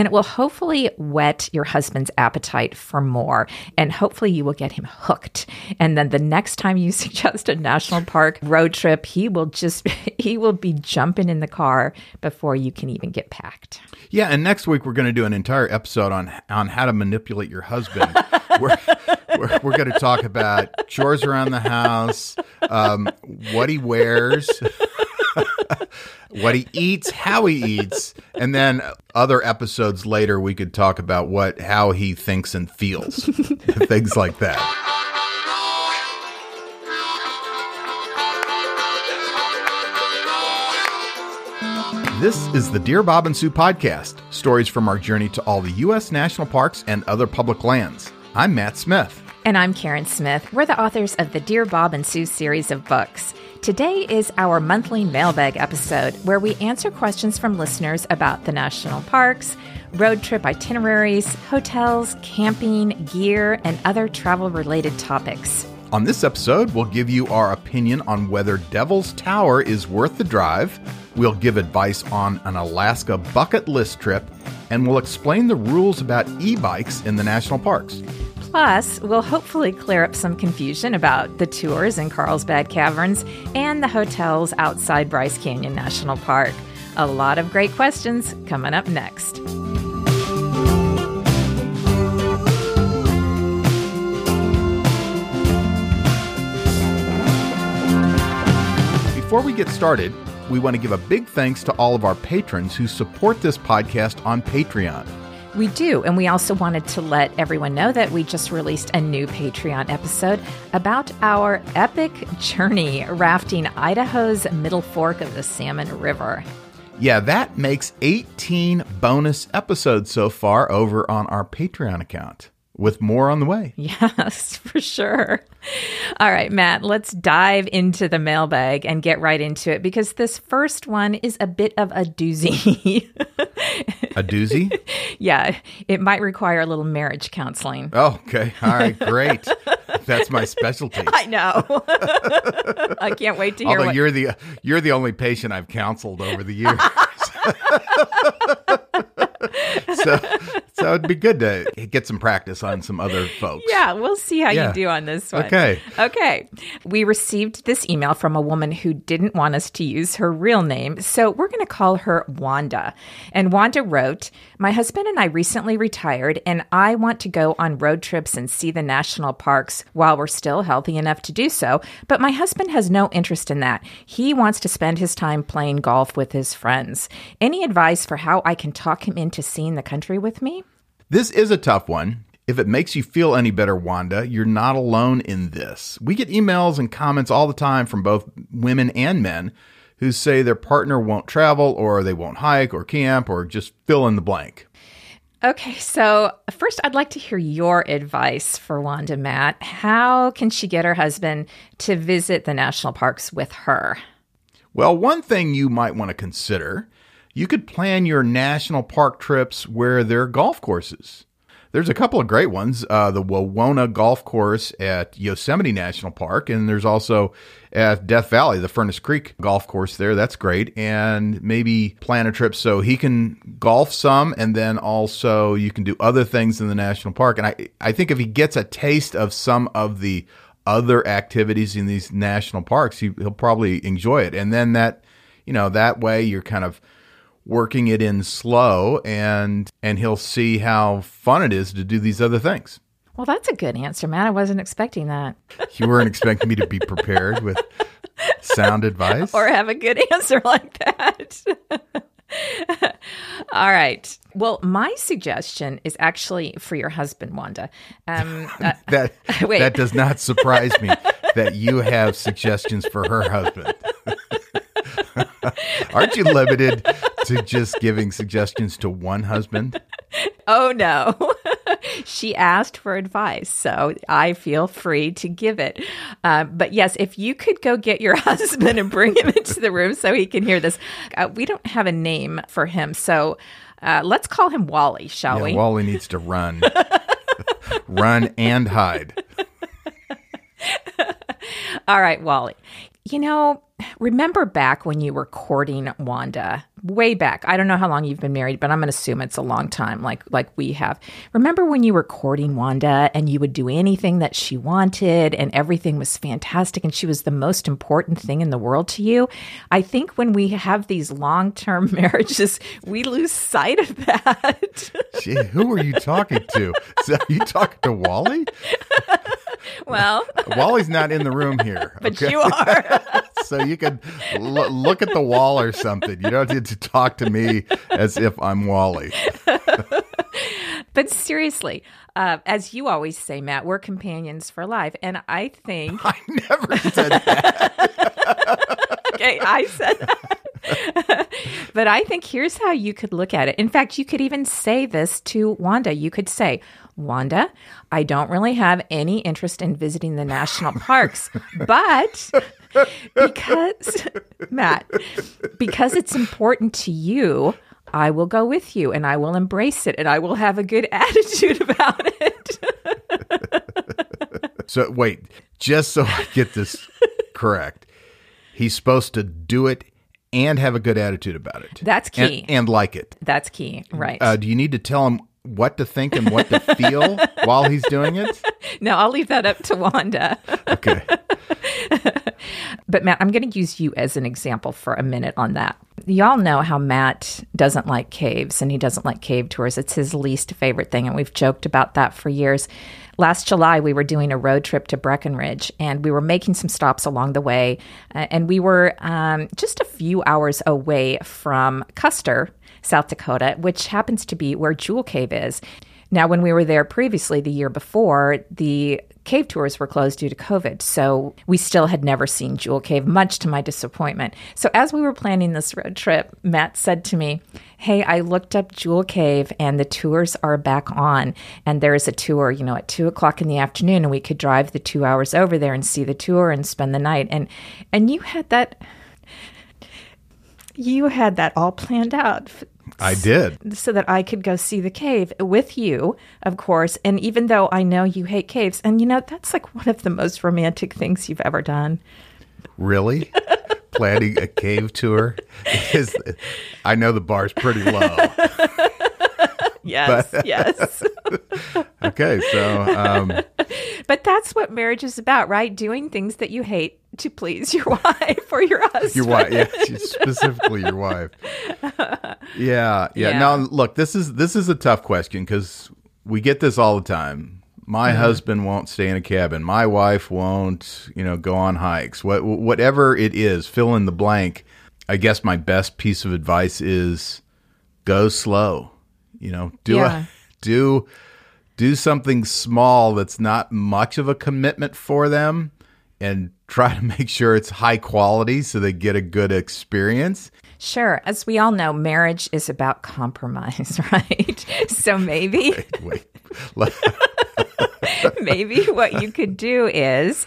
and it will hopefully whet your husband's appetite for more. And hopefully you will get him hooked. And then the next time you suggest a national park road trip, he will just, he will be jumping in the car before you can even get packed. Yeah, and next week we're going to do an entire episode on on how to manipulate your husband. we're we're, we're going to talk about chores around the house, um, what he wears, what he eats, how he eats, and then other episodes later we could talk about what how he thinks and feels, things like that. This is the Dear Bob and Sue podcast, stories from our journey to all the U.S. national parks and other public lands. I'm Matt Smith. And I'm Karen Smith. We're the authors of the Dear Bob and Sue series of books. Today is our monthly mailbag episode where we answer questions from listeners about the national parks, road trip itineraries, hotels, camping, gear, and other travel related topics. On this episode, we'll give you our opinion on whether Devil's Tower is worth the drive. We'll give advice on an Alaska bucket list trip, and we'll explain the rules about e bikes in the national parks. Plus, we'll hopefully clear up some confusion about the tours in Carlsbad Caverns and the hotels outside Bryce Canyon National Park. A lot of great questions coming up next. Before we get started, we want to give a big thanks to all of our patrons who support this podcast on Patreon. We do. And we also wanted to let everyone know that we just released a new Patreon episode about our epic journey rafting Idaho's middle fork of the Salmon River. Yeah, that makes 18 bonus episodes so far over on our Patreon account with more on the way. Yes, for sure. All right, Matt, let's dive into the mailbag and get right into it because this first one is a bit of a doozy. a doozy? yeah, it might require a little marriage counseling. Oh, okay. All right, great. That's my specialty. I know. I can't wait to hear. Although what... you're the you're the only patient I've counseled over the years. so so it'd be good to get some practice on some other folks. Yeah, we'll see how yeah. you do on this one. Okay. Okay. We received this email from a woman who didn't want us to use her real name, so we're going to call her Wanda. And Wanda wrote, "My husband and I recently retired and I want to go on road trips and see the national parks while we're still healthy enough to do so, but my husband has no interest in that. He wants to spend his time playing golf with his friends. Any advice for how I can talk him into seeing the country with me?" This is a tough one. If it makes you feel any better, Wanda, you're not alone in this. We get emails and comments all the time from both women and men who say their partner won't travel or they won't hike or camp or just fill in the blank. Okay, so first I'd like to hear your advice for Wanda Matt. How can she get her husband to visit the national parks with her? Well, one thing you might want to consider you could plan your national park trips where there are golf courses. There's a couple of great ones. Uh, the Wawona Golf Course at Yosemite National Park, and there's also at Death Valley, the Furnace Creek Golf Course there. That's great. And maybe plan a trip so he can golf some, and then also you can do other things in the national park. And I, I think if he gets a taste of some of the other activities in these national parks, he, he'll probably enjoy it. And then that, you know, that way you're kind of working it in slow and and he'll see how fun it is to do these other things. Well, that's a good answer, man. I wasn't expecting that. You weren't expecting me to be prepared with sound advice or have a good answer like that. All right. Well, my suggestion is actually for your husband, Wanda. Um, uh, that that does not surprise me that you have suggestions for her husband. Aren't you limited to just giving suggestions to one husband? Oh, no. she asked for advice, so I feel free to give it. Uh, but yes, if you could go get your husband and bring him into the room so he can hear this. Uh, we don't have a name for him, so uh, let's call him Wally, shall yeah, we? Wally needs to run, run and hide. All right, Wally. You know, remember back when you were courting Wanda way back. I don't know how long you've been married, but I'm going to assume it's a long time, like like we have. Remember when you were courting Wanda and you would do anything that she wanted and everything was fantastic and she was the most important thing in the world to you? I think when we have these long term marriages, we lose sight of that. Gee, who are you talking to? So you talking to Wally? well, Wally's not in the room here. but okay? you are. So you could lo- look at the wall or something. You don't need to talk to me as if I'm Wally. but seriously, uh, as you always say, Matt, we're companions for life. And I think, I never said that. okay, I said that. but I think here's how you could look at it. In fact, you could even say this to Wanda. You could say, Wanda, I don't really have any interest in visiting the national parks, but because, Matt, because it's important to you, I will go with you and I will embrace it and I will have a good attitude about it. So wait, just so I get this correct, he's supposed to do it and have a good attitude about it. That's And- key. and, like it. That's key, right? Uh, do you need to tell him what to think and what to feel while he's doing it? no, I'll leave that up to Wanda. Okay. But Matt, I'm going to use you as an example for a minute on that. Y'all know how Matt doesn't like caves and he doesn't like cave tours. It's his least favorite thing. And we've joked about that for years. Last July, we were doing a road trip to Breckenridge and we were making some stops along the way. Uh, and we were um, just a few hours away from Custer, South Dakota, which happens to be where Jewel Cave is. Now, when we were there previously, the year before, the cave tours were closed due to COVID. So we still had never seen Jewel Cave, much to my disappointment. So as we were planning this road trip, Matt said to me, Hey, I looked up Jewel Cave and the tours are back on. And there's a tour, you know, at two o'clock in the afternoon, and we could drive the two hours over there and see the tour and spend the night. And and you had that you had that all planned out I did. so that I could go see the cave with you, of course. And even though I know you hate caves, and you know, that's like one of the most romantic things you've ever done. Really? Planning a cave tour is I know the bar's pretty low. Yes, yes. Okay, so um, but that's what marriage is about, right? Doing things that you hate to please your wife or your husband. your wife, yeah, specifically your wife. Yeah, yeah. Yeah. Now, look, this is this is a tough question because we get this all the time. My mm-hmm. husband won't stay in a cabin. My wife won't, you know, go on hikes. What, whatever it is, fill in the blank. I guess my best piece of advice is go slow. You know, do Yeah. a, do do something small that's not much of a commitment for them and try to make sure it's high quality so they get a good experience. Sure. As we all know, marriage is about compromise, right? So maybe Wait. let- maybe what you could do is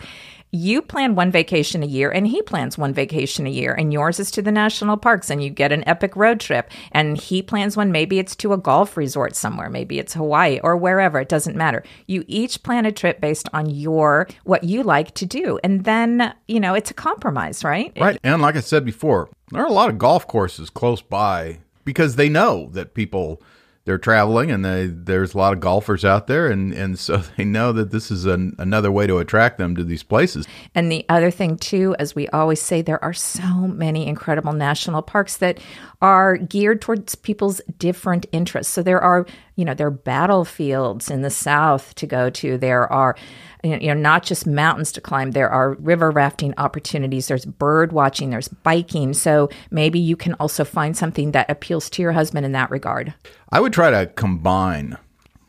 you plan one vacation a year and he plans one vacation a year and yours is to the national parks and you get an epic road trip and he plans one. Maybe it's to a golf resort somewhere. Maybe it's hawaii or wherever. It doesn't matter. You each plan a trip based on your what you like to do. And then you know it's a compromise right? Right. And like I said before, there are a lot of golf courses close by because they know that people they're traveling and they, there's a lot of golfers out there and, and so they know that this is an, another way to attract them to these places. And the other thing, too, as we always say, there are so many incredible national parks that are geared towards people's different interests. So there are, you know, there are battlefields in the South to go to. There are, you know, not just mountains to climb. There are river rafting opportunities. There's bird watching. There's biking. So maybe you can also find something that appeals to your husband in that regard. I would try to combine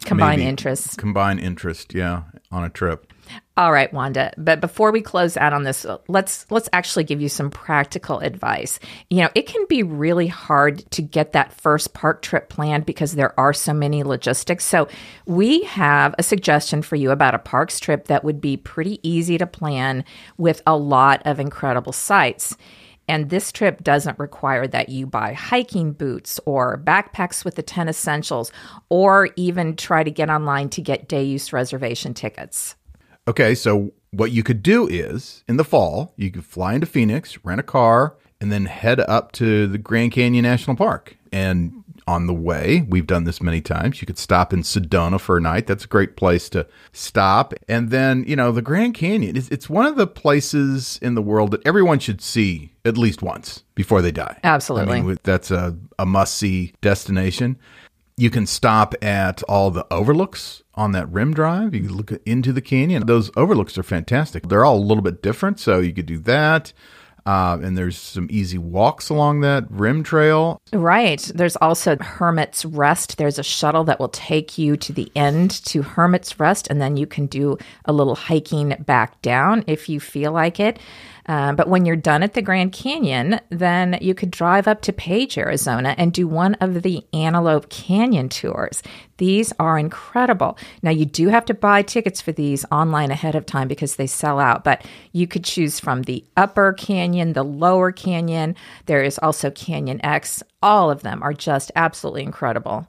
Combine maybe interests. Combine interest, yeah, on a trip. All right, Wanda. But before we close out on this, let's let's actually give you some practical advice. You know, it can be really hard to get that first park trip planned because there are so many logistics. So, we have a suggestion for you about a parks trip that would be pretty easy to plan with a lot of incredible sites. And this trip doesn't require that you buy hiking boots or backpacks with the 10 essentials or even try to get online to get day use reservation tickets. Okay, so what you could do is in the fall, you could fly into Phoenix, rent a car, and then head up to the Grand Canyon National Park. And on the way, we've done this many times. You could stop in Sedona for a night. That's a great place to stop. And then, you know, the Grand Canyon, it's, it's one of the places in the world that everyone should see at least once before they die. Absolutely. I mean, that's a, a must see destination. You can stop at all the overlooks on that rim drive. You look into the canyon. Those overlooks are fantastic. They're all a little bit different, so you could do that. Uh, and there's some easy walks along that rim trail. Right. There's also Hermit's Rest. There's a shuttle that will take you to the end to Hermit's Rest, and then you can do a little hiking back down if you feel like it. Uh, but when you're done at the Grand Canyon, then you could drive up to Page, Arizona, and do one of the Antelope Canyon tours. These are incredible. Now, you do have to buy tickets for these online ahead of time because they sell out, but you could choose from the Upper Canyon, the Lower Canyon. There is also Canyon X. All of them are just absolutely incredible.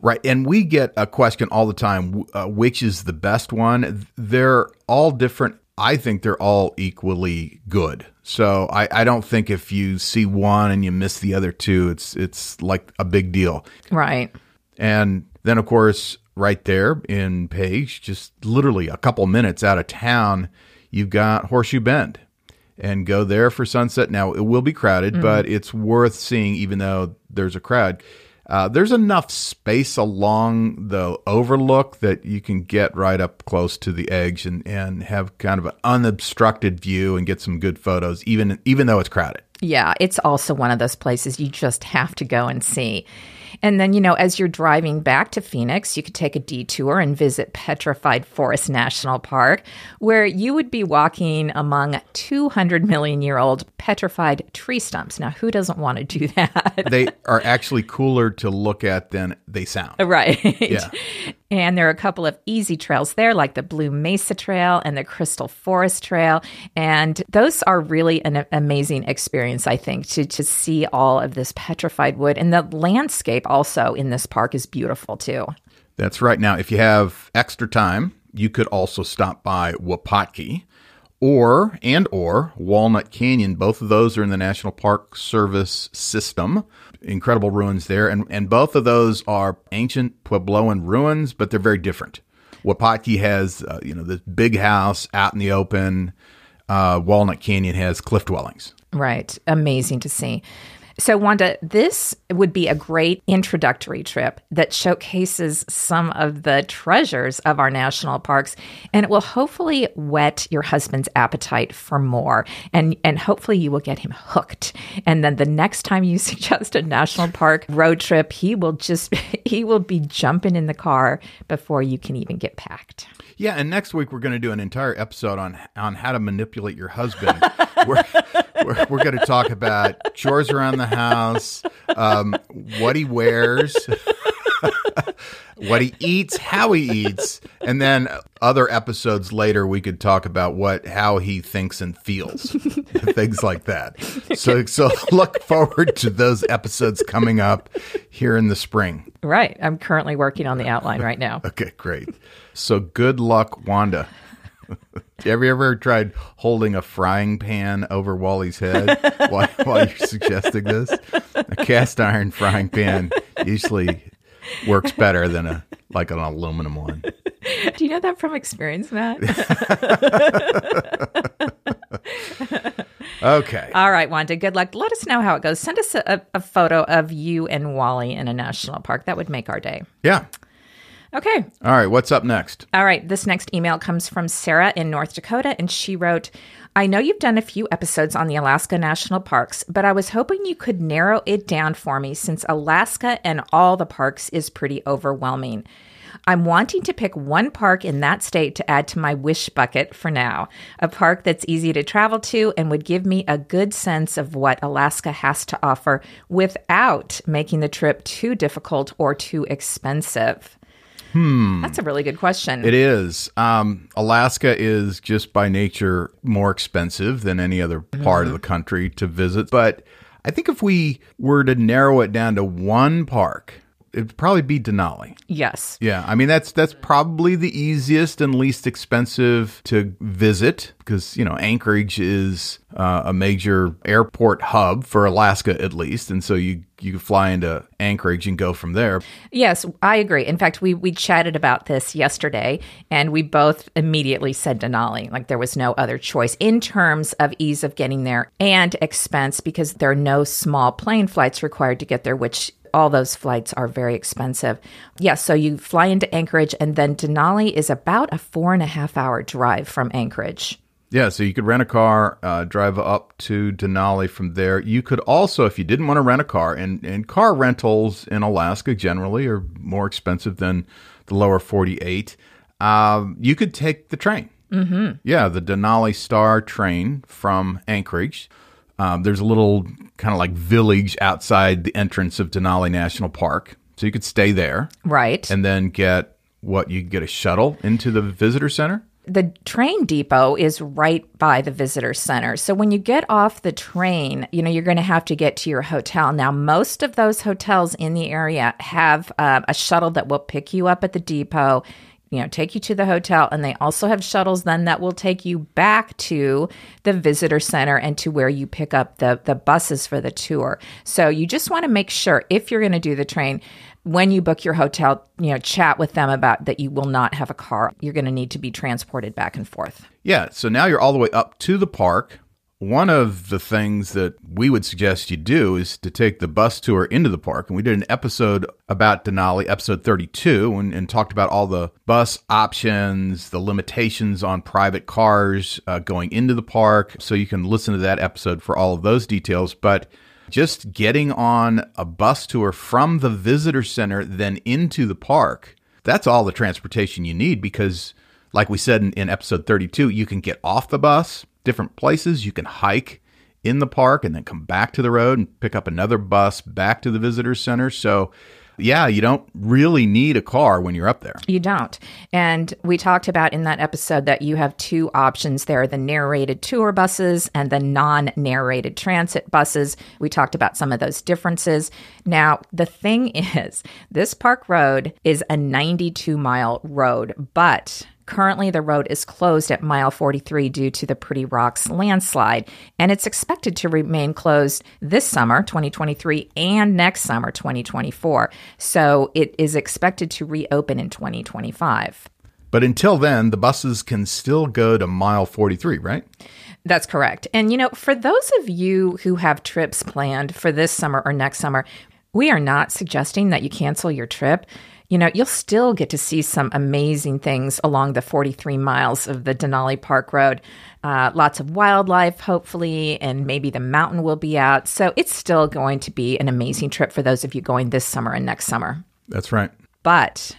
Right. And we get a question all the time uh, which is the best one? They're all different I think they're all equally good. So I, I don't think if you see one and you miss the other two, it's it's like a big deal. Right. And then of course, right there in Page, just literally a couple minutes out of town, you've got Horseshoe Bend. And go there for sunset. Now it will be crowded, mm-hmm. but it's worth seeing even though there's a crowd. Uh, there's enough space along the overlook that you can get right up close to the edge and, and have kind of an unobstructed view and get some good photos, even even though it's crowded. Yeah, it's also one of those places you just have to go and see. And then, you know, as you're driving back to Phoenix, you could take a detour and visit Petrified Forest National Park, where you would be walking among 200 million year old petrified tree stumps. Now, who doesn't want to do that? they are actually cooler to look at than they sound. Right. Yeah. And there are a couple of easy trails there, like the Blue Mesa Trail and the Crystal Forest Trail. And those are really an amazing experience, I think, to, to see all of this petrified wood. And the landscape also in this park is beautiful too. That's right. Now, if you have extra time, you could also stop by Wupatki or and or Walnut Canyon. Both of those are in the National Park Service system. Incredible ruins there, and and both of those are ancient Puebloan ruins, but they're very different. Wupatki has uh, you know this big house out in the open. Uh, Walnut Canyon has cliff dwellings. Right, amazing to see. So, Wanda, this would be a great introductory trip that showcases some of the treasures of our national parks, and it will hopefully whet your husband's appetite for more, and and hopefully you will get him hooked. And then the next time you suggest a national park road trip, he will just he will be jumping in the car before you can even get packed. Yeah, and next week we're going to do an entire episode on on how to manipulate your husband. we're, we're going to talk about chores around the house, um, what he wears. what he eats, how he eats, and then other episodes later we could talk about what how he thinks and feels, things like that. So so look forward to those episodes coming up here in the spring. Right. I'm currently working on the outline right now. okay, great. So good luck, Wanda. Have you ever tried holding a frying pan over Wally's head while, while you're suggesting this? A cast iron frying pan usually works better than a like an aluminum one. Do you know that from experience, Matt? okay. All right, Wanda. Good luck. Let us know how it goes. Send us a, a photo of you and Wally in a national park. That would make our day. Yeah. Okay. All right. What's up next? All right. This next email comes from Sarah in North Dakota, and she wrote, I know you've done a few episodes on the Alaska National Parks, but I was hoping you could narrow it down for me since Alaska and all the parks is pretty overwhelming. I'm wanting to pick one park in that state to add to my wish bucket for now. A park that's easy to travel to and would give me a good sense of what Alaska has to offer without making the trip too difficult or too expensive. Hmm. That's a really good question. It is. Um, Alaska is just by nature more expensive than any other part mm-hmm. of the country to visit. But I think if we were to narrow it down to one park, it'd probably be Denali. Yes. Yeah, I mean that's that's probably the easiest and least expensive to visit because you know Anchorage is uh, a major airport hub for Alaska at least, and so you you fly into Anchorage and go from there. Yes, I agree. In fact, we we chatted about this yesterday, and we both immediately said Denali. Like there was no other choice in terms of ease of getting there and expense because there are no small plane flights required to get there, which all those flights are very expensive. Yes, yeah, so you fly into Anchorage, and then Denali is about a four and a half hour drive from Anchorage. Yeah, so you could rent a car, uh, drive up to Denali from there. You could also, if you didn't want to rent a car, and, and car rentals in Alaska generally are more expensive than the lower 48, um, you could take the train. Mm-hmm. Yeah, the Denali Star train from Anchorage. Um, there's a little kind of like village outside the entrance of Denali National Park. So you could stay there. Right. And then get what? You get a shuttle into the visitor center? the train depot is right by the visitor center. So when you get off the train, you know, you're going to have to get to your hotel. Now, most of those hotels in the area have uh, a shuttle that will pick you up at the depot you know take you to the hotel and they also have shuttles then that will take you back to the visitor center and to where you pick up the the buses for the tour. So you just want to make sure if you're going to do the train when you book your hotel you know chat with them about that you will not have a car. You're going to need to be transported back and forth. Yeah so now you're all the way up to the park one of the things that we would suggest you do is to take the bus tour into the park. And we did an episode about Denali, episode 32, and, and talked about all the bus options, the limitations on private cars uh, going into the park. So you can listen to that episode for all of those details. But just getting on a bus tour from the visitor center, then into the park, that's all the transportation you need because, like we said in, in episode 32, you can get off the bus different places. You can hike in the park and then come back to the road and pick up another bus back to the visitor center. So, yeah, you don't really need a car when you're up there. You don't. And we talked about in that episode that you have two options there the narrated tour buses and the non narrated transit buses. We talked about some of those differences. Now, the thing is, this park road is a 92 mile road, but Currently, the road is closed at mile 43 due to the Pretty Rocks landslide, and it's expected to remain closed this summer, 2023, and next summer, 2024. So it is expected to reopen in 2025. But until then, the buses can still go to mile 43, right? That's correct. And, you know, for those of you who have trips planned for this summer or next summer, we are not suggesting that you cancel your trip you know, you'll still get to see some amazing things along the 43 miles of the Denali Park Road. Uh, lots of wildlife, hopefully, and maybe the mountain will be out. So it's still going to be an amazing trip for those of you going this summer and next summer. That's right. But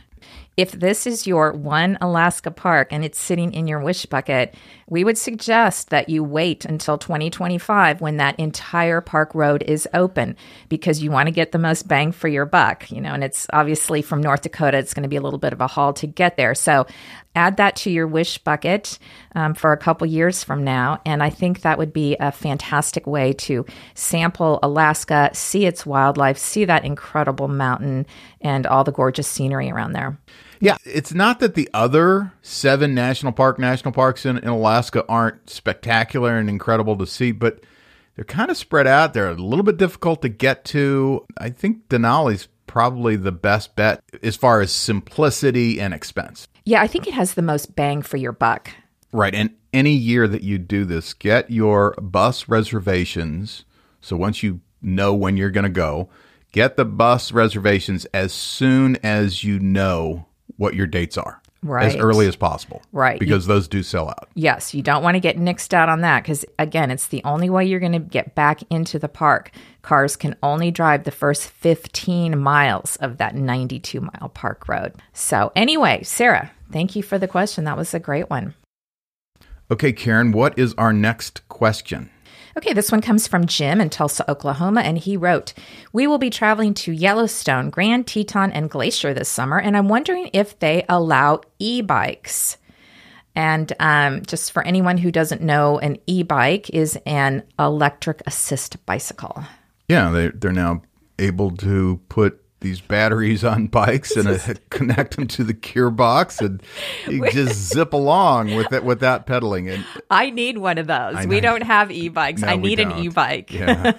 if this is your one Alaska park and it's sitting in your wish bucket, we would suggest that you wait until 2025 when that entire park road is open because you want to get the most bang for your buck, you know, and it's obviously from North Dakota, it's going to be a little bit of a haul to get there. So add that to your wish bucket um, for a couple years from now. And I think that would be a fantastic way to sample Alaska, see its wildlife, see that incredible mountain, and all the gorgeous scenery around there. Yeah, it's not that the other seven national park national parks in, in Alaska aren't spectacular and incredible to see, but they're kind of spread out. They're a little bit difficult to get to. I think Denali's probably the best bet as far as simplicity and expense. Yeah, I think it has the most bang for your buck. Right. And any year that you do this, get your bus reservations. So once you know when you're going to go, get the bus reservations as soon as you know what your dates are. Right. As early as possible. Right. Because you, those do sell out. Yes. You don't want to get nixed out on that because, again, it's the only way you're going to get back into the park. Cars can only drive the first 15 miles of that 92 mile park road. So, anyway, Sarah, thank you for the question. That was a great one. Okay, Karen, what is our next question? Okay, this one comes from Jim in Tulsa, Oklahoma, and he wrote We will be traveling to Yellowstone, Grand Teton, and Glacier this summer, and I'm wondering if they allow e bikes. And um, just for anyone who doesn't know, an e bike is an electric assist bicycle. Yeah, they, they're now able to put these batteries on bikes and uh, connect them to the gearbox, and you just zip along with it without pedaling. And I need one of those. We don't have e-bikes. No, I need an e-bike. yeah,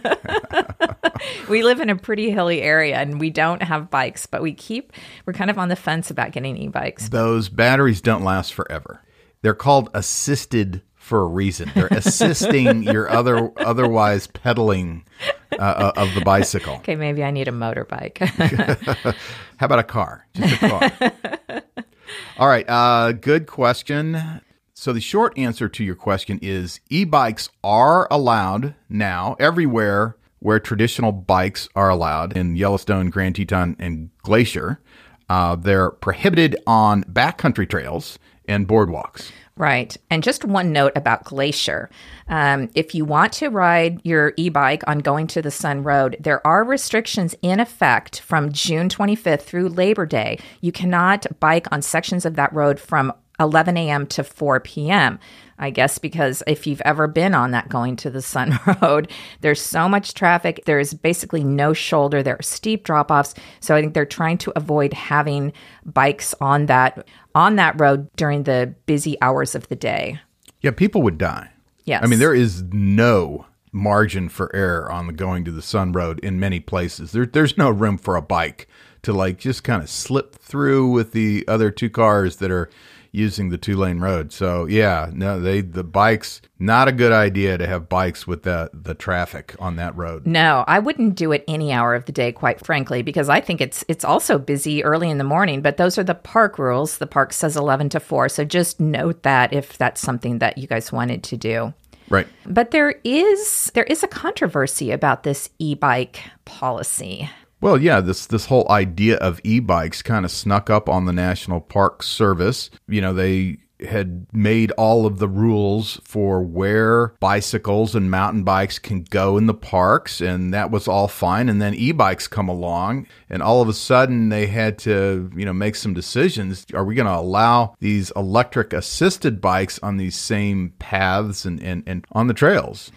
we live in a pretty hilly area and we don't have bikes, but we keep we're kind of on the fence about getting e-bikes. those batteries don't last forever. They're called assisted for a reason. They're assisting your other otherwise pedaling uh, uh, of the bicycle. Okay, maybe I need a motorbike. How about a car? Just a car. All right. Uh, good question. So the short answer to your question is e-bikes are allowed now everywhere where traditional bikes are allowed in Yellowstone, Grand Teton, and Glacier. Uh, they're prohibited on backcountry trails and boardwalks. Right. And just one note about Glacier. Um, if you want to ride your e bike on Going to the Sun Road, there are restrictions in effect from June 25th through Labor Day. You cannot bike on sections of that road from 11 a.m. to 4 p.m. I guess because if you've ever been on that going to the Sun Road, there's so much traffic. There's basically no shoulder. There are steep drop offs. So I think they're trying to avoid having bikes on that on that road during the busy hours of the day. Yeah, people would die. Yes. I mean, there is no margin for error on the going to the Sun Road in many places. There, there's no room for a bike to like just kind of slip through with the other two cars that are using the two lane road. So yeah, no, they the bikes not a good idea to have bikes with the the traffic on that road. No, I wouldn't do it any hour of the day, quite frankly, because I think it's it's also busy early in the morning. But those are the park rules. The park says eleven to four, so just note that if that's something that you guys wanted to do. Right. But there is there is a controversy about this e-bike policy. Well, yeah, this this whole idea of e-bikes kind of snuck up on the National Park Service. You know, they had made all of the rules for where bicycles and mountain bikes can go in the parks and that was all fine and then e-bikes come along and all of a sudden they had to you know make some decisions are we going to allow these electric assisted bikes on these same paths and, and, and on the trails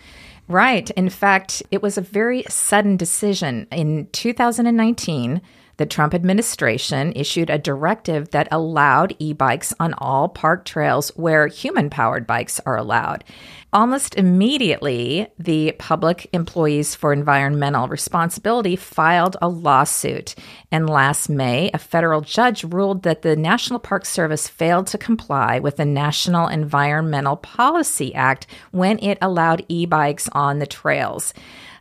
Right. In fact, it was a very sudden decision. In 2019, the Trump administration issued a directive that allowed e bikes on all park trails where human powered bikes are allowed. Almost immediately, the Public Employees for Environmental Responsibility filed a lawsuit. And last May, a federal judge ruled that the National Park Service failed to comply with the National Environmental Policy Act when it allowed e bikes on the trails.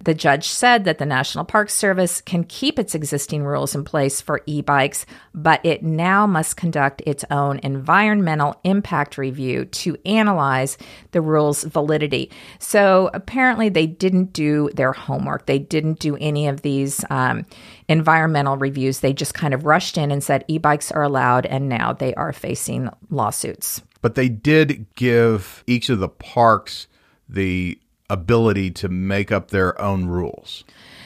The judge said that the National Park Service can keep its existing rules in place for e bikes, but it now must conduct its own environmental impact review to analyze the rules' validity. So apparently, they didn't do their homework. They didn't do any of these um, environmental reviews. They just kind of rushed in and said e bikes are allowed, and now they are facing lawsuits. but they did give each of the parks the ability to make up their own rules.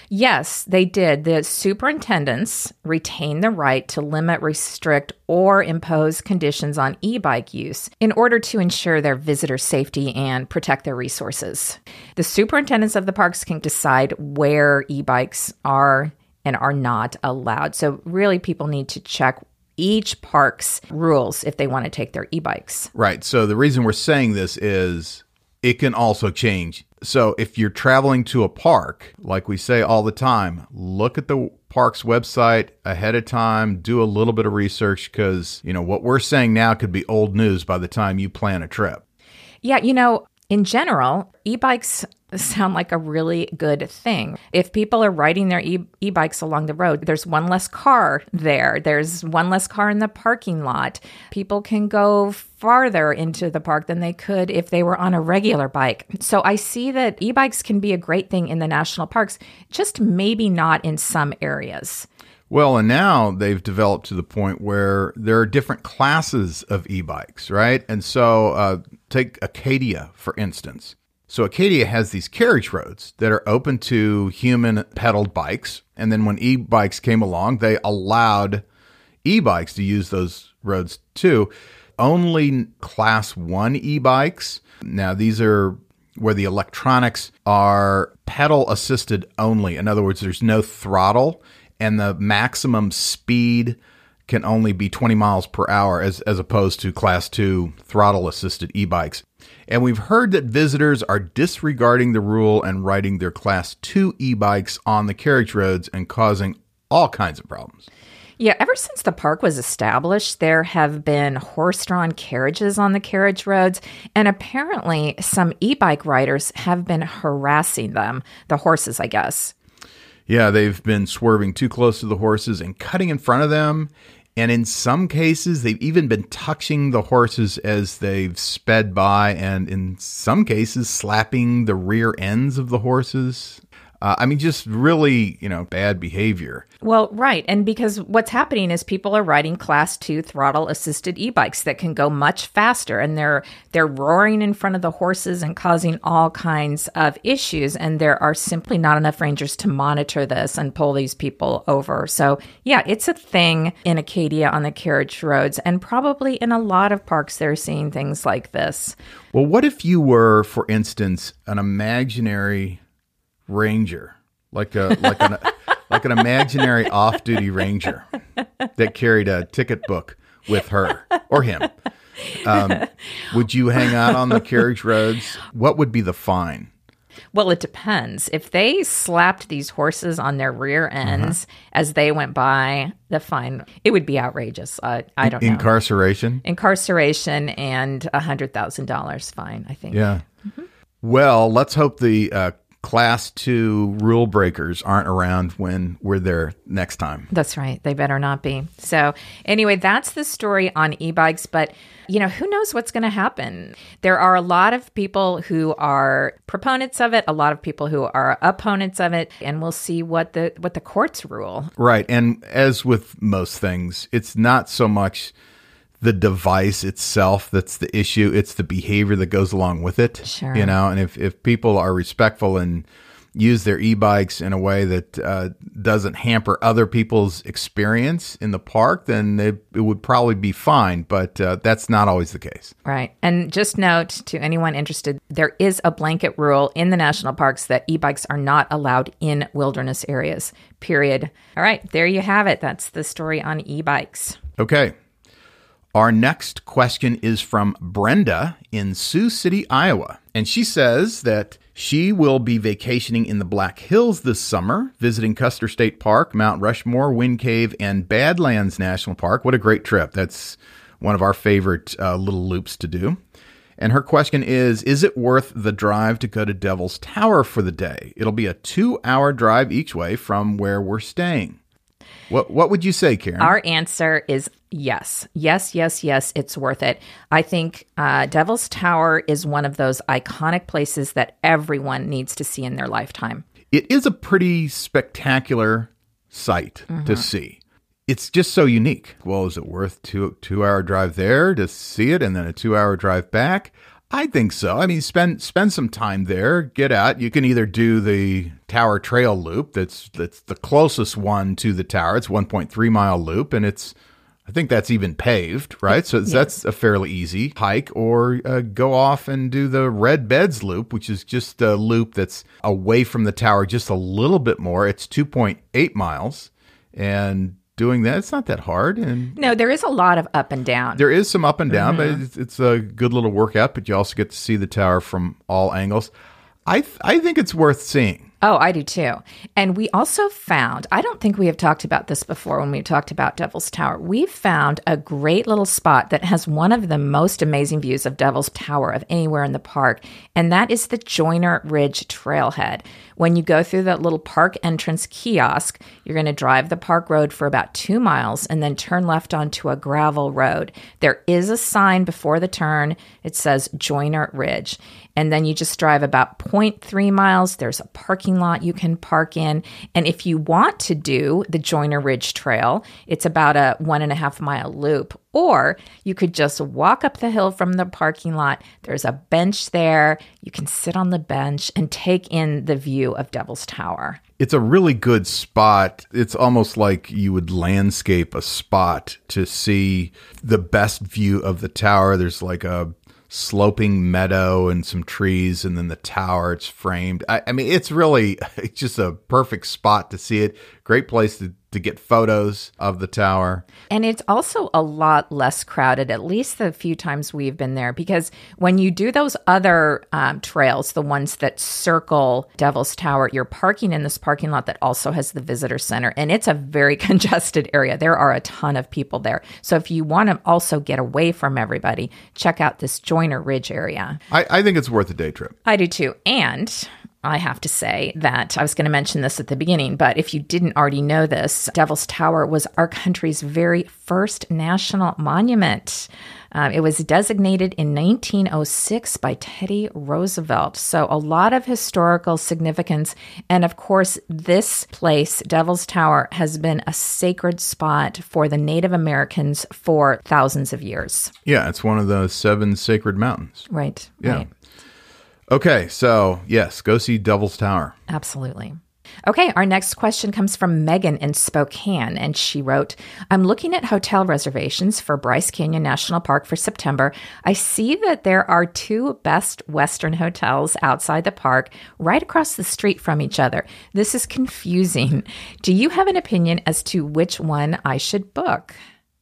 Yes, they did. The superintendents retain the right to limit, restrict, or impose conditions on e bike use in order to ensure their visitor safety and protect their resources. The superintendents of the parks can decide where e bikes are and are not allowed. So, really, people need to check each park's rules if they want to take their e bikes. Right. So the reason we're saying this is it can also change. So if you're traveling to a park, like we say all the time, look at the park's website ahead of time, do a little bit of research because, you know, what we're saying now could be old news by the time you plan a trip. Yeah, you know, in general, e bikes sound like a really good thing. If people are riding their e bikes along the road, there's one less car there, there's one less car in the parking lot. People can go farther into the park than they could if they were on a regular bike. So I see that e bikes can be a great thing in the national parks, just maybe not in some areas. Well, and now they've developed to the point where there are different classes of e bikes, right? And so uh, take Acadia, for instance. So Acadia has these carriage roads that are open to human pedaled bikes. And then when e bikes came along, they allowed e bikes to use those roads too. Only class one e bikes. Now, these are where the electronics are pedal assisted only. In other words, there's no throttle and the maximum speed can only be 20 miles per hour as, as opposed to class 2 throttle assisted e-bikes. And we've heard that visitors are disregarding the rule and riding their class 2 e-bikes on the carriage roads and causing all kinds of problems. Yeah, ever since the park was established, there have been horse drawn carriages on the carriage roads, and apparently some e bike riders have been harassing them, the horses, I guess. Yeah, they've been swerving too close to the horses and cutting in front of them. And in some cases, they've even been touching the horses as they've sped by, and in some cases, slapping the rear ends of the horses. Uh, I mean, just really, you know, bad behavior. Well, right. And because what's happening is people are riding class two throttle assisted e-bikes that can go much faster and they're they're roaring in front of the horses and causing all kinds of issues. And there are simply not enough rangers to monitor this and pull these people over. So yeah, it's a thing in Acadia on the carriage roads and probably in a lot of parks they're seeing things like this. Well, what if you were, for instance, an imaginary ranger, like a like an like an imaginary off-duty ranger that carried a ticket book with her or him. Um, would you hang out on the carriage roads? What would be the fine? Well, it depends. If they slapped these horses on their rear ends uh-huh. as they went by, the fine it would be outrageous. Uh, I don't know. Incarceration, incarceration, and a hundred thousand dollars fine. I think. Yeah. Mm-hmm. Well, let's hope the uh, class two rule breakers aren't around when we're there next time. That's right. They better not be. So, anyway, that's the story on e bikes. But, you know, who knows what's going to happen? There are a lot of people who are proponents of it, a lot of people who are opponents of it, and we'll see what the what the courts rule. Right. And as with most things, it's not so much the device itself that's the issue. It's the behavior that goes along with it. Sure. You know, and if, if people are respectful and use their e-bikes in a way that uh, doesn't hamper other people's experience in the park, then it, it would probably be fine. But uh, that's not always the case. Right. And just note to anyone interested, there is a blanket rule in the national parks that e-bikes are not allowed in wilderness areas. Period. All right, there you have it. That's the story on e-bikes. Okay. Our next question is from Brenda in Sioux City, Iowa. And she says that she will be vacationing in the Black Hills this summer, visiting Custer State Park, Mount Rushmore, Wind Cave, and Badlands National Park. What a great trip! That's one of our favorite uh, little loops to do. And her question is Is it worth the drive to go to Devil's Tower for the day? It'll be a two hour drive each way from where we're staying. What what would you say, Karen? Our answer is yes, yes, yes, yes. It's worth it. I think uh, Devil's Tower is one of those iconic places that everyone needs to see in their lifetime. It is a pretty spectacular sight mm-hmm. to see. It's just so unique. Well, is it worth two two hour drive there to see it, and then a two hour drive back? I think so. I mean, spend spend some time there. Get out. You can either do the Tower Trail loop. That's that's the closest one to the tower. It's 1.3 mile loop, and it's I think that's even paved, right? So yes. that's a fairly easy hike. Or uh, go off and do the Red Beds loop, which is just a loop that's away from the tower just a little bit more. It's 2.8 miles, and doing that. It's not that hard. And no, there is a lot of up and down. There is some up and down, mm-hmm. but it's, it's, a good little workout. But you also get to see the tower from all angles. I th- I think it's worth seeing. Oh, I do too. And we also found, I don't think we have talked about this before when we talked about Devil's Tower. We found a great little spot that has one of the most amazing views of Devil's Tower of anywhere in the park, and that is the Joyner Ridge Trailhead. When you go through that little park entrance kiosk, you're going to drive the park road for about two miles and then turn left onto a gravel road. There is a sign before the turn. It says Joyner Ridge and then you just drive about 0.3 miles. There's a parking lot you can park in. And if you want to do the Joyner Ridge Trail, it's about a one and a half mile loop. Or you could just walk up the hill from the parking lot. There's a bench there. You can sit on the bench and take in the view of Devil's Tower. It's a really good spot. It's almost like you would landscape a spot to see the best view of the tower. There's like a sloping meadow and some trees and then the tower it's framed. I, I, mean it's really it's just a perfect spot to see it. Great place to, to get photos of the tower. And it's also a lot less crowded, at least the few times we've been there, because when you do those other um, trails, the ones that circle Devil's Tower, you're parking in this parking lot that also has the visitor center. And it's a very congested area. There are a ton of people there. So if you want to also get away from everybody, check out this Joyner Ridge area. I, I think it's worth a day trip. I do too. And I have to say that I was going to mention this at the beginning, but if you didn't already know this, Devil's Tower was our country's very first national monument. Um, it was designated in 1906 by Teddy Roosevelt. So, a lot of historical significance. And of course, this place, Devil's Tower, has been a sacred spot for the Native Americans for thousands of years. Yeah, it's one of the seven sacred mountains. Right. Yeah. Right. Okay, so yes, go see Devil's Tower. Absolutely. Okay, our next question comes from Megan in Spokane, and she wrote I'm looking at hotel reservations for Bryce Canyon National Park for September. I see that there are two best Western hotels outside the park right across the street from each other. This is confusing. Do you have an opinion as to which one I should book?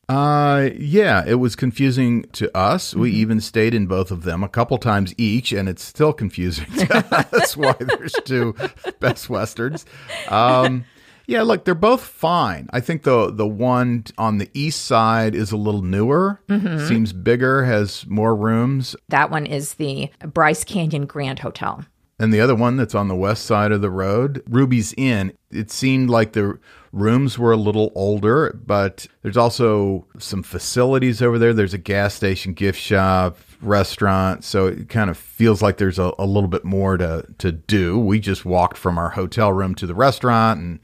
Uh, yeah, it was confusing to us. We even stayed in both of them a couple times each, and it's still confusing. That's why there's two Best Westerns. Um, yeah, look, they're both fine. I think the the one on the east side is a little newer, seems bigger, has more rooms, That one is the Bryce Canyon Grand Hotel. and the other one that's on the west side of the road, Ruby's Inn. It seemed like the rooms were a little older, but there's also some facilities over there. There's a gas station, gift shop, restaurant, so it kind of feels like there's a, a little bit more to to do. We just walked from our hotel room to the restaurant and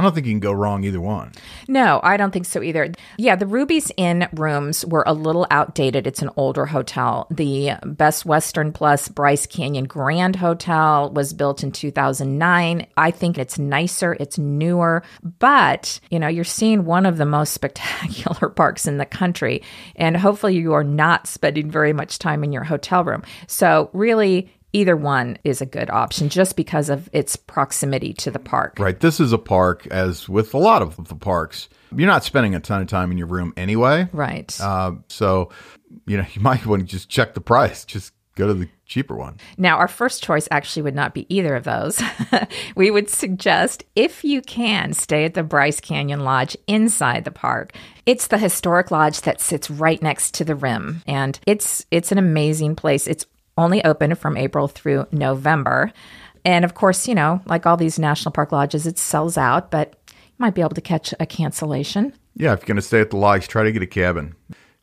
I don't think you can go wrong either one. No, I don't think so either. Yeah, the Ruby's Inn rooms were a little outdated. It's an older hotel. The Best Western Plus Bryce Canyon Grand Hotel was built in 2009. I think it's nicer, it's newer, but you know, you're seeing one of the most spectacular parks in the country, and hopefully you are not spending very much time in your hotel room. So, really, either one is a good option just because of its proximity to the park. Right. This is a park, as with a lot of the parks, you're not spending a ton of time in your room anyway. Right. Uh, so, you know, you might want to just check the price. Just go to the cheaper one. Now, our first choice actually would not be either of those. we would suggest, if you can, stay at the Bryce Canyon Lodge inside the park. It's the historic lodge that sits right next to the rim, and it's it's an amazing place. It's only open from April through November. And of course, you know, like all these national park lodges, it sells out, but you might be able to catch a cancellation. Yeah, if you're going to stay at the lodge, try to get a cabin.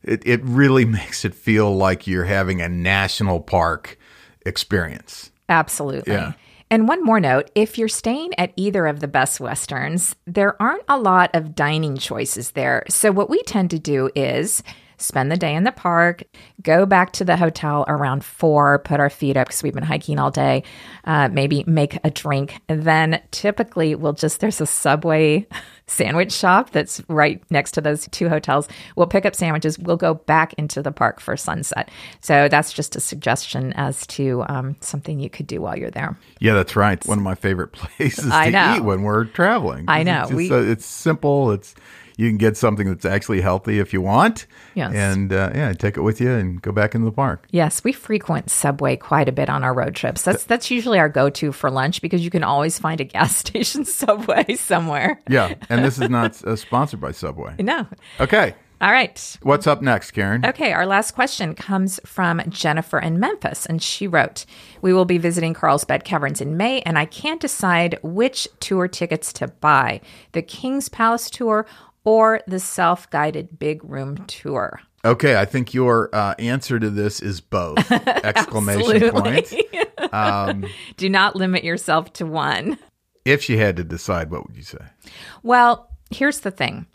It, it really makes it feel like you're having a national park experience. Absolutely. Yeah. And one more note if you're staying at either of the Best Westerns, there aren't a lot of dining choices there. So, what we tend to do is spend the day in the park, go back to the hotel around four, put our feet up because we've been hiking all day, uh, maybe make a drink. And then typically we'll just, there's a Subway sandwich shop that's right next to those two hotels. We'll pick up sandwiches. We'll go back into the park for sunset. So that's just a suggestion as to um, something you could do while you're there. Yeah, that's right. One of my favorite places I to know. eat when we're traveling. I know. It's, just, We- uh, it's simple. It's you can get something that's actually healthy if you want. Yes. And uh, yeah, take it with you and go back into the park. Yes, we frequent Subway quite a bit on our road trips. That's that's usually our go-to for lunch because you can always find a gas station Subway somewhere. Yeah, and this is not uh, sponsored by Subway. No. Okay, All right. what's up next, Karen? Okay, our last question comes from Jennifer in Memphis, and she wrote, We will be visiting Carlsbad Caverns in May, and I can't decide which tour tickets to buy the King's Palace tour or the self guided big room tour. Okay, I think your uh, answer to this is both! Exclamation point. Do not limit yourself to one. If you had to decide, what would you say? Well, here's the thing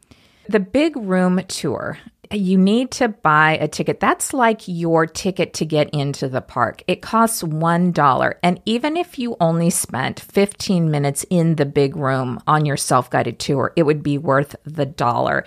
the big room tour. You need to buy a ticket. That's like your ticket to get into the park. It costs $1. And even if you only spent 15 minutes in the big room on your self guided tour, it would be worth the dollar.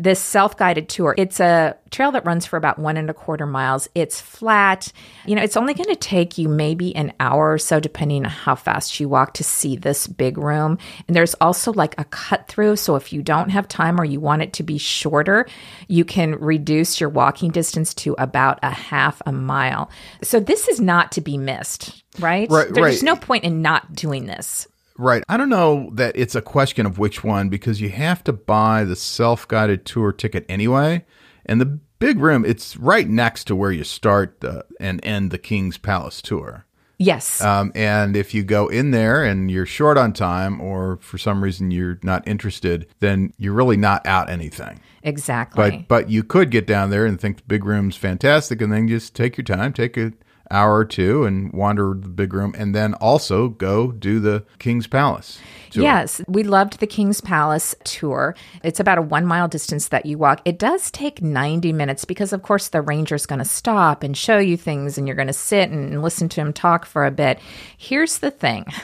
This self guided tour. It's a trail that runs for about one and a quarter miles. It's flat. You know, it's only going to take you maybe an hour or so, depending on how fast you walk, to see this big room. And there's also like a cut through. So if you don't have time or you want it to be shorter, you can reduce your walking distance to about a half a mile. So this is not to be missed, right? Right, There's right. no point in not doing this. Right. I don't know that it's a question of which one because you have to buy the self guided tour ticket anyway. And the big room, it's right next to where you start the, and end the King's Palace tour. Yes. Um, and if you go in there and you're short on time or for some reason you're not interested, then you're really not out anything. exactly. But but you could get down there and think the big room's fantastic and then just take your time, take a hour or two and wander the big room and then also go do the King's Palace. tour. Yes, we loved the King's Palace tour. It's about a one mile distance that you walk. It does take 90 minutes because, of course, the ranger's going to stop and show you things and you're going to sit and listen to him talk for a bit. Here's the thing.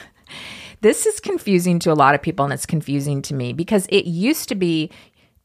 This is confusing to a lot of people and it's confusing to me because it used to be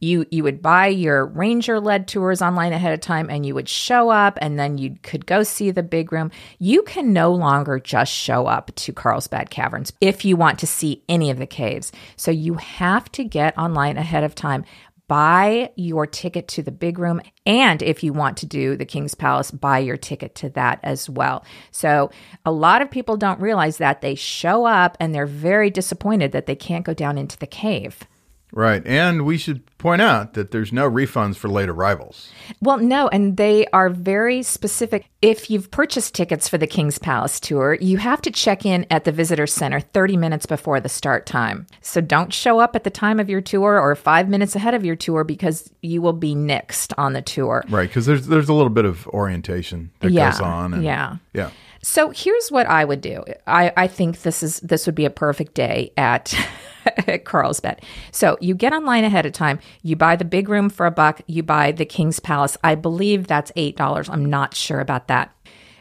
you you would buy your ranger led tours online ahead of time and you would show up and then you could go see the big room. You can no longer just show up to carlsbad caverns if you want to see any of the caves. So you have to get online ahead of time buy your ticket to the big room and if you want to do the king's palace buy your ticket to that as well. So a lot of people don't realize that they show up and they're very disappointed that they can't go down into the cave Right. And we should point out that there's no refunds for late arrivals. Well, no, and they are very specific. If you've purchased tickets for the King's Palace tour, you have to check in at the visitor center 30 minutes before the start time. So don't show up at the time of your tour or five minutes ahead of your tour because you will be nixed on the tour. Right. Because there's there's a little bit of orientation that Yeah, goes on. And, yeah. Yeah. So here's what I would do. I, I think this is this would be a perfect day at at Carlsbad. So you get online ahead of time. You buy the big room for a buck. You buy the King's Palace. I believe that's eight dollars. I'm not sure about that.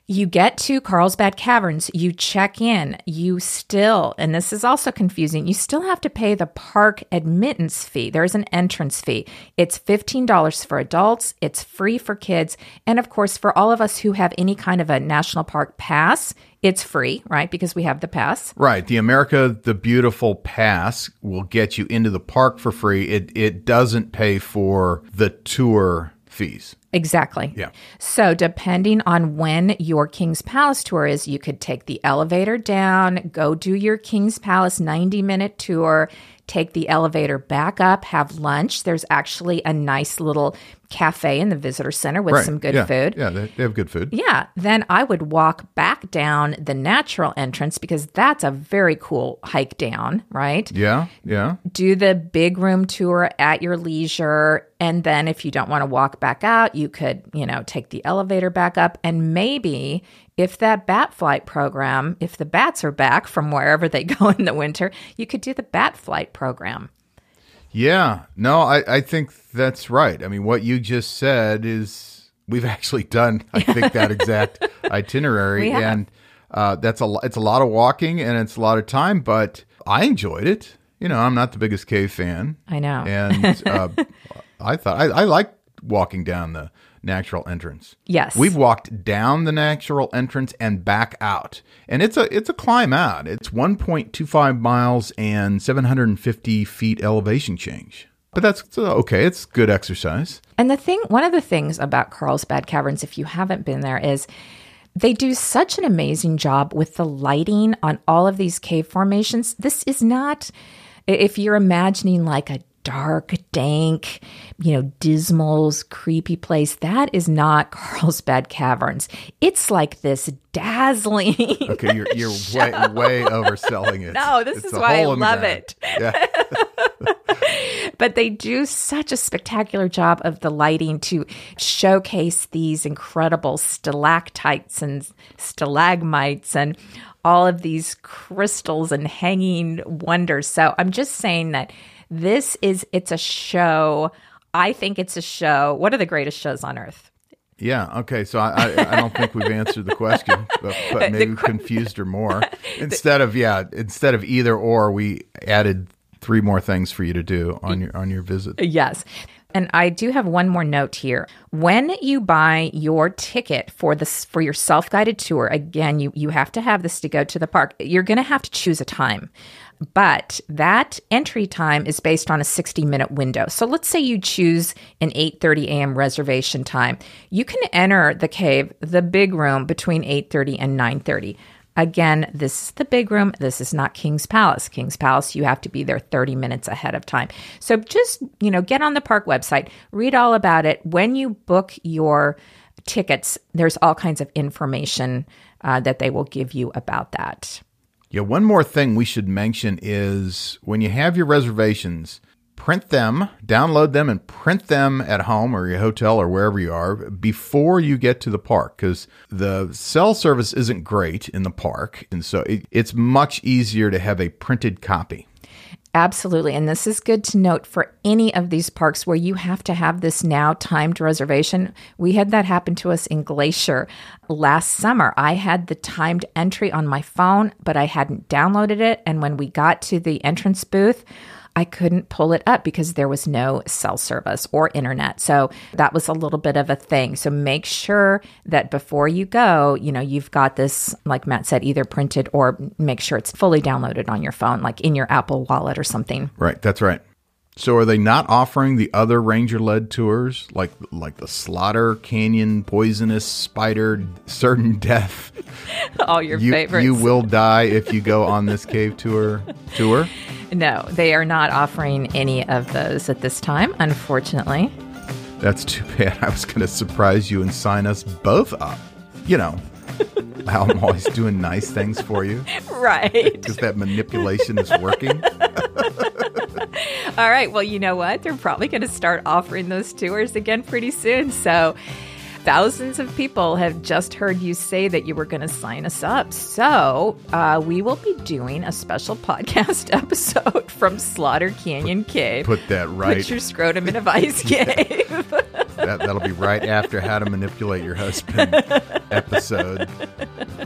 You get to Carlsbad Caverns, you check in, you still, and this is also confusing, you still have to pay the park admittance fee. There's an entrance fee. It's $15 for adults, it's free for kids, and of course, for all of us who have any kind of a national park pass, it's free, right? Because we have the pass. Right. The America the Beautiful Pass will get you into the park for free. It it doesn't pay for the tour fees. Exactly. Yeah. So, depending on when your King's Palace tour is, you could take the elevator down, go do your King's Palace 90 minute tour, take the elevator back up, have lunch. There's actually a nice little cafe in the visitor center with Right. some good yeah. food. Yeah, they, they have good food. Yeah, then I would walk back down the natural entrance because that's a very cool hike down, right? Yeah, yeah. do the big room tour at your leisure and then if you don't want to walk back out you could you know take the elevator back up and maybe if that bat flight program if the bats are back from wherever they go in the winter you could do the bat flight program Yeah. No, I, I think that's right. I mean, what you just said is we've actually done, I think, that exact itinerary. And uh, that's a, it's a lot of walking and it's a lot of time, but I enjoyed it. You know, I'm not the biggest cave fan. i know And uh, I thought, I, I like walking down the natural entrance. yes We've walked down the natural entrance and back out, and it's a it's a climb out. It's 1.25 miles and 750 feet elevation change. But that's uh, okay. It's good exercise. And the thing, one of the things about Carlsbad Caverns, if you haven't been there, is they do such an amazing job with the lighting on all of these cave formations. This is not, if you're imagining like a dark, dank, you know, dismal, creepy place, that is not Carlsbad Caverns. It's like this dazzling. Okay, you're you're way way overselling it. No, this It's is why I hole in the love it. Yeah. but they do such a spectacular job of the lighting to showcase these incredible stalactites and stalagmites and all of these crystals and hanging wonders. So I'm just saying that this is it's a show. I think it's a show. What are the greatest shows on earth? Yeah. Okay. So I, I, I don't think we've answered the question, but, but maybe we've confused her more. Instead of yeah, instead of either or, we added three more things for you to do on your on your visit. Yes. And I do have one more note here. When you buy your ticket for this for your self-guided tour, again, you you have to have this to go to the park. You're going to have to choose a time. But that entry time is based on a 60 minute window. So let's say you choose an 8:30 a.m. reservation time. You can enter the cave, the big room between 8:30 and 9:30. Again, this is the big room. This is not King's Palace. King's Palace, you have to be there 30 minutes ahead of time. So just, you know, get on the park website, read all about it. When you book your tickets, there's all kinds of information uh, that they will give you about that. Yeah, one more thing we should mention is when you have your reservations, print them, download them, and print them at home or your hotel or wherever you are before you get to the park because the cell service isn't great in the park. And so it, it's much easier to have a printed copy. Absolutely. And this is good to note for any of these parks where you have to have this now timed reservation. We had that happen to us in Glacier last summer. I had the timed entry on my phone, but I hadn't downloaded it. And when we got to the entrance booth, I couldn't pull it up because there was no cell service or internet. So that was a little bit of a thing. So make sure that before you go, you know, you've got this, like Matt said, either printed or make sure it's fully downloaded on your phone, like in your Apple wallet or something. Right. That's right. So are they not offering the other ranger led tours like like the Slaughter Canyon Poisonous Spider Certain Death? All your you, favorites. You will die if you go on this cave tour tour? No, they are not offering any of those at this time, unfortunately. That's too bad. I was going to surprise you and sign us both up. You know, how I'm always doing nice things for you. Right. Because that manipulation is working. All right. Well, you know what? They're probably going to start offering those tours again pretty soon. So, thousands of people have just heard you say that you were going to sign us up. So, uh, we will be doing a special podcast episode from Slaughter Canyon Cave. Put that right. Put your scrotum in a vice cave. that, that'll be right after How to Manipulate Your Husband episode,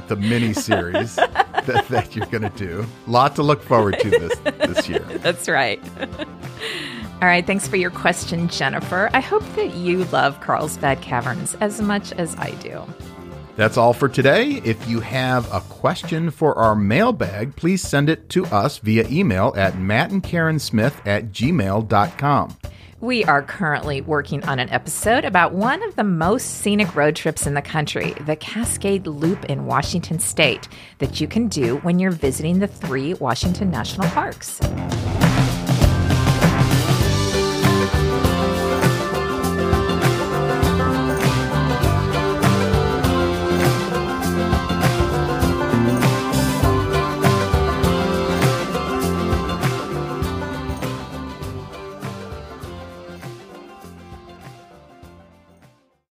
the mini series that, that you're going to do. Lot to look forward to this this year. That's right. All right, thanks for your question, Jennifer. I hope that you love Carlsbad Caverns as much as I do. That's all for today. If you have a question for our mailbag, please send it to us via email at mattandkarensmith at gmail.com. We are currently working on an episode about one of the most scenic road trips in the country, the Cascade Loop in Washington State, that you can do when you're visiting the three Washington National Parks.